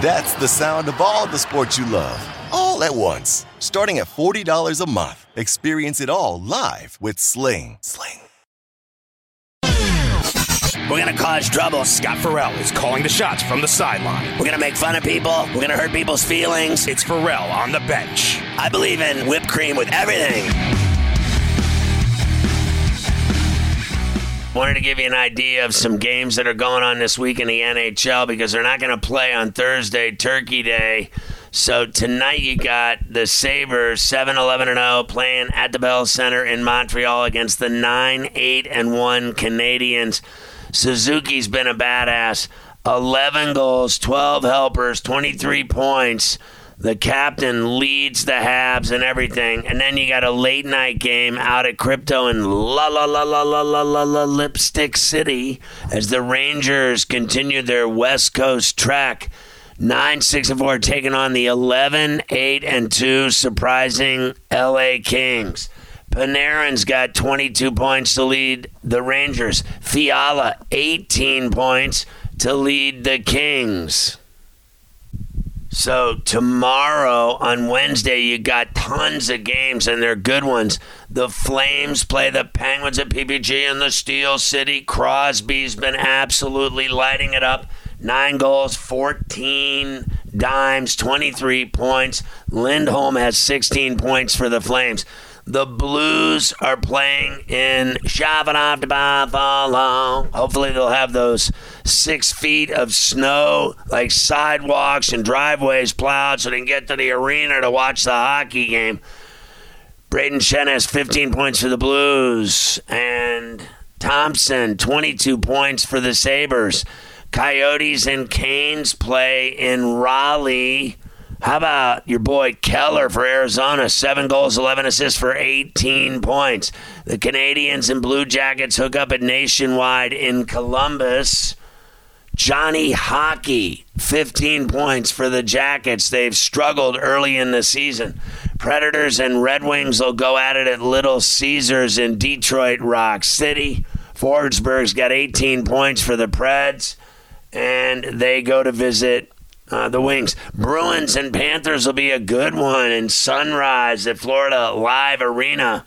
That's the sound of all the sports you love, all at once. Starting at $40 a month. Experience it all live with Sling. Sling. We're gonna cause trouble. Scott Farrell is calling the shots from the sideline. We're gonna make fun of people. We're gonna hurt people's feelings. It's Farrell on the bench. I believe in whipped cream with everything. Wanted to give you an idea of some games that are going on this week in the NHL because they're not going to play on Thursday, Turkey Day. So tonight you got the Sabres 7 11 0 playing at the Bell Center in Montreal against the 9 8 and 1 Canadiens. Suzuki's been a badass. 11 goals, 12 helpers, 23 points. The captain leads the Habs and everything. And then you got a late night game out at Crypto in La La La La La La La La Lipstick City as the Rangers continue their West Coast trek. 9 6 and 4 taking on the 11 8 and 2 surprising LA Kings. Panarin's got 22 points to lead the Rangers. Fiala 18 points to lead the Kings. So tomorrow on Wednesday, you got tons of games and they're good ones. The Flames play the Penguins at PPG in the Steel City. Crosby's been absolutely lighting it up. Nine goals, 14 dimes, 23 points. Lindholm has 16 points for the Flames. The Blues are playing in Buffalo. Hopefully, they'll have those six feet of snow, like sidewalks and driveways plowed, so they can get to the arena to watch the hockey game. Brayden Schenn has 15 points for the Blues, and Thompson 22 points for the Sabres. Coyotes and Canes play in Raleigh. How about your boy Keller for Arizona? Seven goals, 11 assists for 18 points. The Canadiens and Blue Jackets hook up at Nationwide in Columbus. Johnny Hockey, 15 points for the Jackets. They've struggled early in the season. Predators and Red Wings will go at it at Little Caesars in Detroit Rock City. Forsberg's got 18 points for the Preds, and they go to visit uh, the Wings. Bruins and Panthers will be a good one. And Sunrise at Florida Live Arena.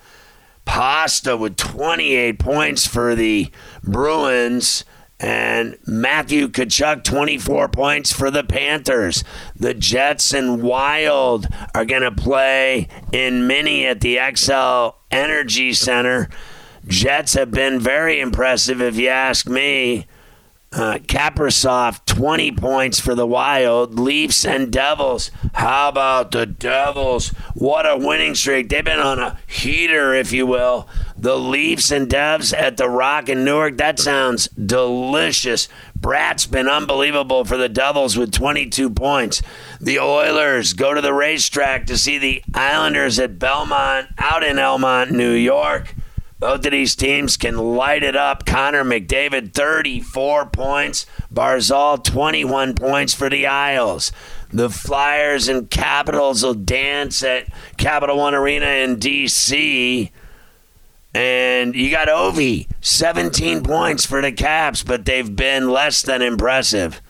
Pasta with 28 points for the Bruins. And Matthew Tkachuk, 24 points for the Panthers. The Jets and Wild are going to play in mini at the Xcel Energy Center. Jets have been very impressive, if you ask me. Uh, Kaprizov, 20 points for the Wild. Leafs and Devils. How about the Devils? What a winning streak. They've been on a heater, if you will. The Leafs and Devs at the Rock in Newark. That sounds delicious. Bratt's been unbelievable for the Devils with 22 points. The Oilers go to the racetrack to see the Islanders at Belmont out in Elmont, New York. Both of these teams can light it up. Connor McDavid, 34 points. Barzal, 21 points for the Isles. The Flyers and Capitals will dance at Capital One Arena in D.C. And you got Ovi, 17 points for the Caps, but they've been less than impressive.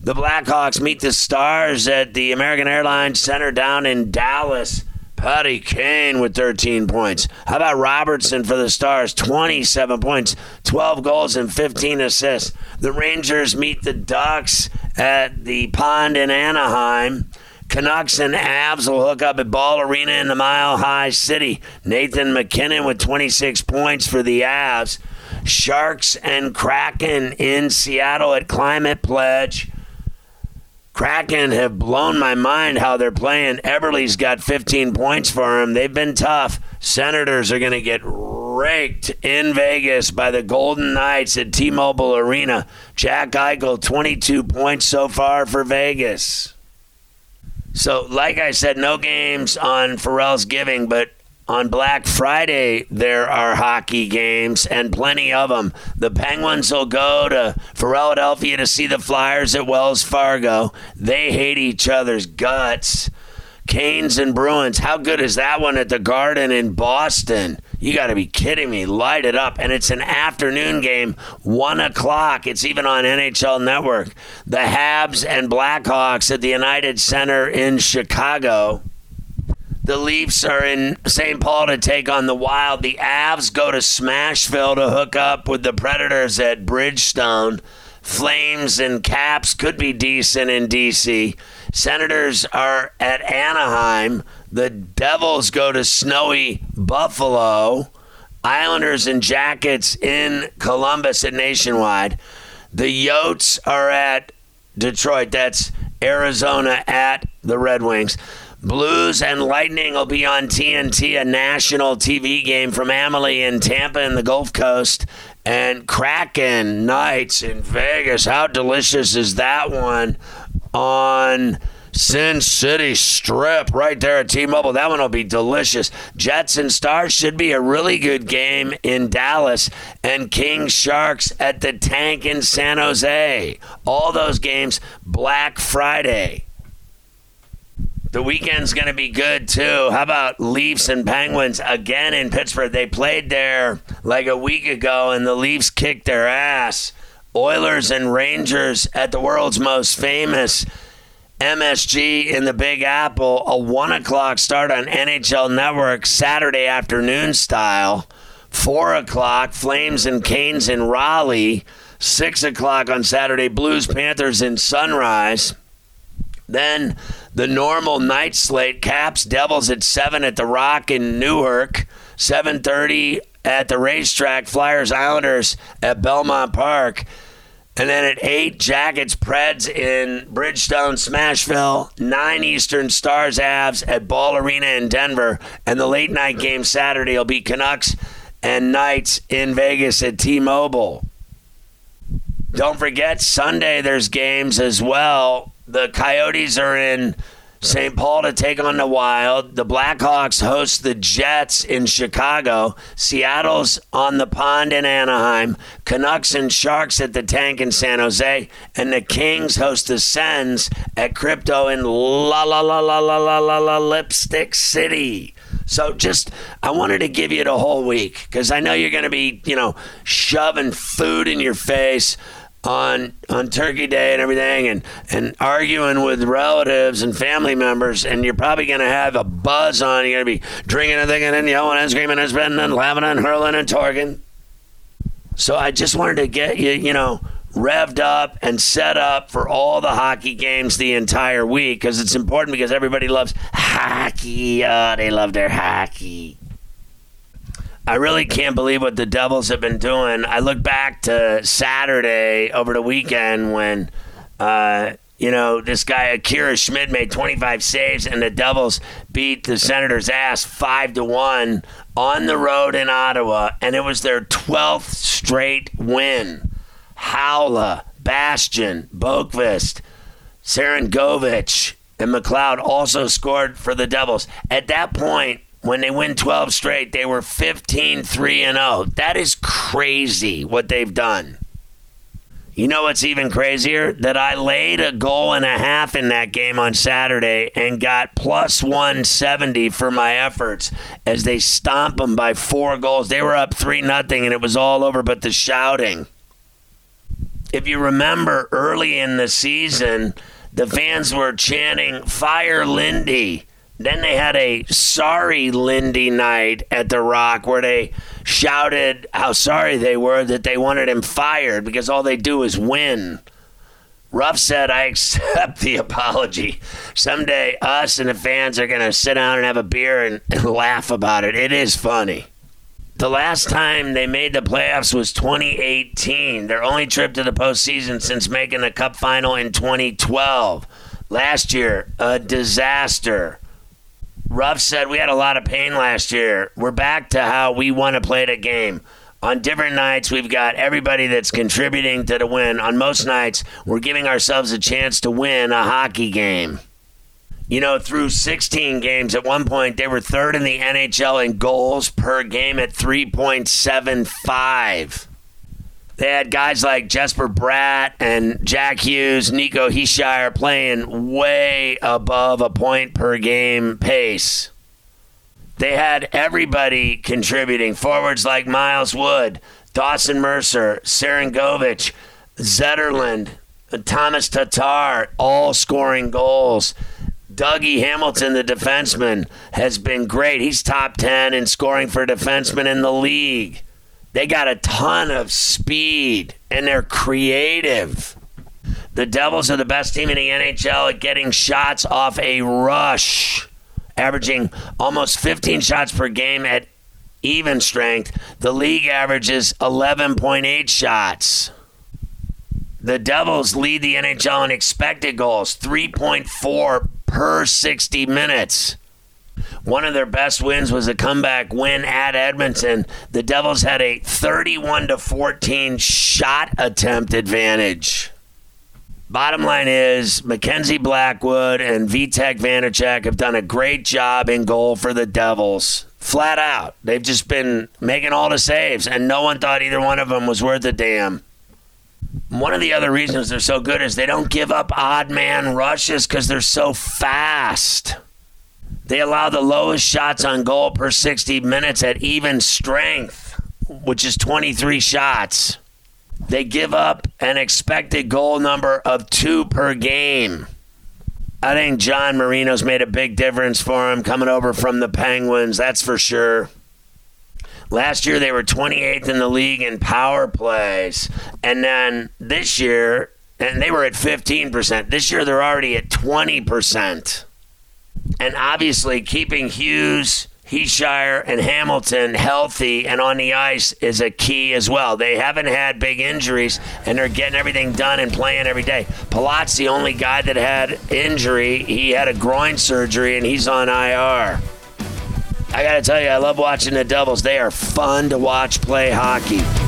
The Blackhawks meet the Stars at the American Airlines Center down in Dallas. Patty Kane with 13 points. How about Robertson for the Stars? 27 points, 12 goals, and 15 assists. The Rangers meet the Ducks at the pond in Anaheim. Canucks and Avs will hook up at Ball Arena in the Mile High City. Nathan MacKinnon with 26 points for the Avs. Sharks and Kraken in Seattle at Climate Pledge. Kraken have blown my mind how they're playing. Eberle's got 15 points for him. They've been tough. Senators are going to get raked in Vegas by the Golden Knights at T Mobile Arena. Jack Eichel, 22 points so far for Vegas. So, like I said, no games on Farrell's Giving, but on Black Friday, there are hockey games and plenty of them. The Penguins will go to Philadelphia to see the Flyers at Wells Fargo. They hate each other's guts. Canes and Bruins. How good is that one at the Garden in Boston? You got to be kidding me. Light it up. And it's an afternoon game, 1 o'clock. It's even on NHL Network. The Habs and Blackhawks at the United Center in Chicago. The Leafs are in St. Paul to take on the Wild. The Avs go to Smashville to hook up with the Predators at Bridgestone. Flames and Caps could be decent in D.C. Senators are at Anaheim. The Devils go to snowy Buffalo. Islanders and Jackets in Columbus at Nationwide. The Yotes are at Detroit. That's Arizona at the Red Wings. Blues and Lightning will be on TNT, a national TV game from Amalie in Tampa and the Gulf Coast. And Kraken Knights in Vegas. How delicious is that one on Sin City Strip right there at T Mobile. That one will be delicious. Jets and Stars should be a really good game in Dallas. And King Sharks at the Tank in San Jose. All those games Black Friday. The weekend's going to be good too. How about Leafs and Penguins again in Pittsburgh? They played there like a week ago and the Leafs kicked their ass. Oilers and Rangers at the world's most famous MSG in the Big Apple, a one o'clock start on NHL Network Saturday afternoon style. Four o'clock, Flames and Canes in Raleigh. Six o'clock on Saturday, Blues Panthers in Sunrise. Then the normal night slate, Caps Devils at seven at the Rock in Newark. Seven thirty at the racetrack, Flyers Islanders at Belmont Park. And then at 8, Jackets Preds in Bridgestone, Smashville. 9 Eastern Stars Avs at Ball Arena in Denver. And the late night game Saturday will be Canucks and Knights in Vegas at T Mobile. Don't forget, Sunday there's games as well. The Coyotes are in St. Paul to take on the Wild. The Blackhawks host the Jets in Chicago. Seattle's on the pond in Anaheim. Canucks and Sharks at the Tank in San Jose. And the Kings host the Sens at Crypto in La La La La La La La La Lipstick City. So just, I wanted to give you the whole week because I know you're going to be, you know, shoving food in your face on on Turkey Day and everything, and and arguing with relatives and family members, and you're probably going to have a buzz on. You're going to be drinking and thinking and yelling and screaming and spitting and laughing and hurling and talking. So I just wanted to get you, you know, revved up and set up for all the hockey games the entire week because it's important because everybody loves hockey. Oh, they love their hockey. I really can't believe what the Devils have been doing. I look back to Saturday over the weekend when, uh, you know, this guy Akira Schmid made 25 saves, and the Devils beat the Senators' ass five to one on the road in Ottawa, and it was their 12th straight win. Haula, Bastian, Boqvist, Sharangovich, and McLeod also scored for the Devils. At that point, when they win 12 straight, they were 15 3 and 0. That is crazy what they've done. You know what's even crazier? That I laid a goal and a half in that game on Saturday and got plus 170 for my efforts as they stomp them by four goals. They were up 3 nothing and it was all over but the shouting. If you remember early in the season, the fans were chanting, Fire Lindy then they had a sorry Lindy night at the Rock where they shouted how sorry they were that they wanted him fired because all they do is win. Ruff said, I accept the apology. Someday, us and the fans are going to sit down and have a beer and, and, laugh about it. It is funny. The last time they made the playoffs was 2018, their only trip to the postseason since making the cup final in 2012. Last year, a disaster. Ruff said, We had a lot of pain last year. We're back to how we want to play the game. On different nights, we've got everybody that's contributing to the win. On most nights, we're giving ourselves a chance to win a hockey game. You know, through 16 games, at one point, they were third in the NHL in goals per game at 3.75. They had guys like Jesper Bratt and Jack Hughes, Nico Hischier playing way above a point per game pace. They had everybody contributing. Forwards like Miles Wood, Dawson Mercer, Sharangovich, Zetterlund, Thomas Tatar, all scoring goals. Dougie Hamilton, the defenseman, has been great. He's top 10 in scoring for defensemen in the league. They got a ton of speed and they're creative. The Devils are the best team in the NHL at getting shots off a rush averaging almost 15 shots per game at even strength. The league averages 11.8 shots. The Devils lead the NHL in expected goals, 3.4 per 60 minutes. One of their best wins was a comeback win at Edmonton. The Devils had a 31 to 14 shot attempt advantage. Bottom line is Mackenzie Blackwood and Vitek Vanacek have done a great job in goal for the Devils. Flat out. They've just been making all the saves, and no one thought either one of them was worth a damn. One of the other reasons they're so good is they don't give up odd man rushes because they're so fast. They allow the lowest shots on goal per 60 minutes at even strength, which is 23 shots. They give up an expected goal number of two per game. I think John Marino's made a big difference for him coming over from the Penguins, that's for sure. Last year they were 28th in the league in power plays. And then this year, and they were at 15%. This year they're already at 20%. And obviously keeping Hughes Hischier and Hamilton healthy and on the ice is a key as well. They haven't had big injuries and they're getting everything done and playing every day. Palat's the only guy that had injury. He had a groin surgery and he's on IR. I got to tell you, I love watching the Devils. They are fun to watch play hockey.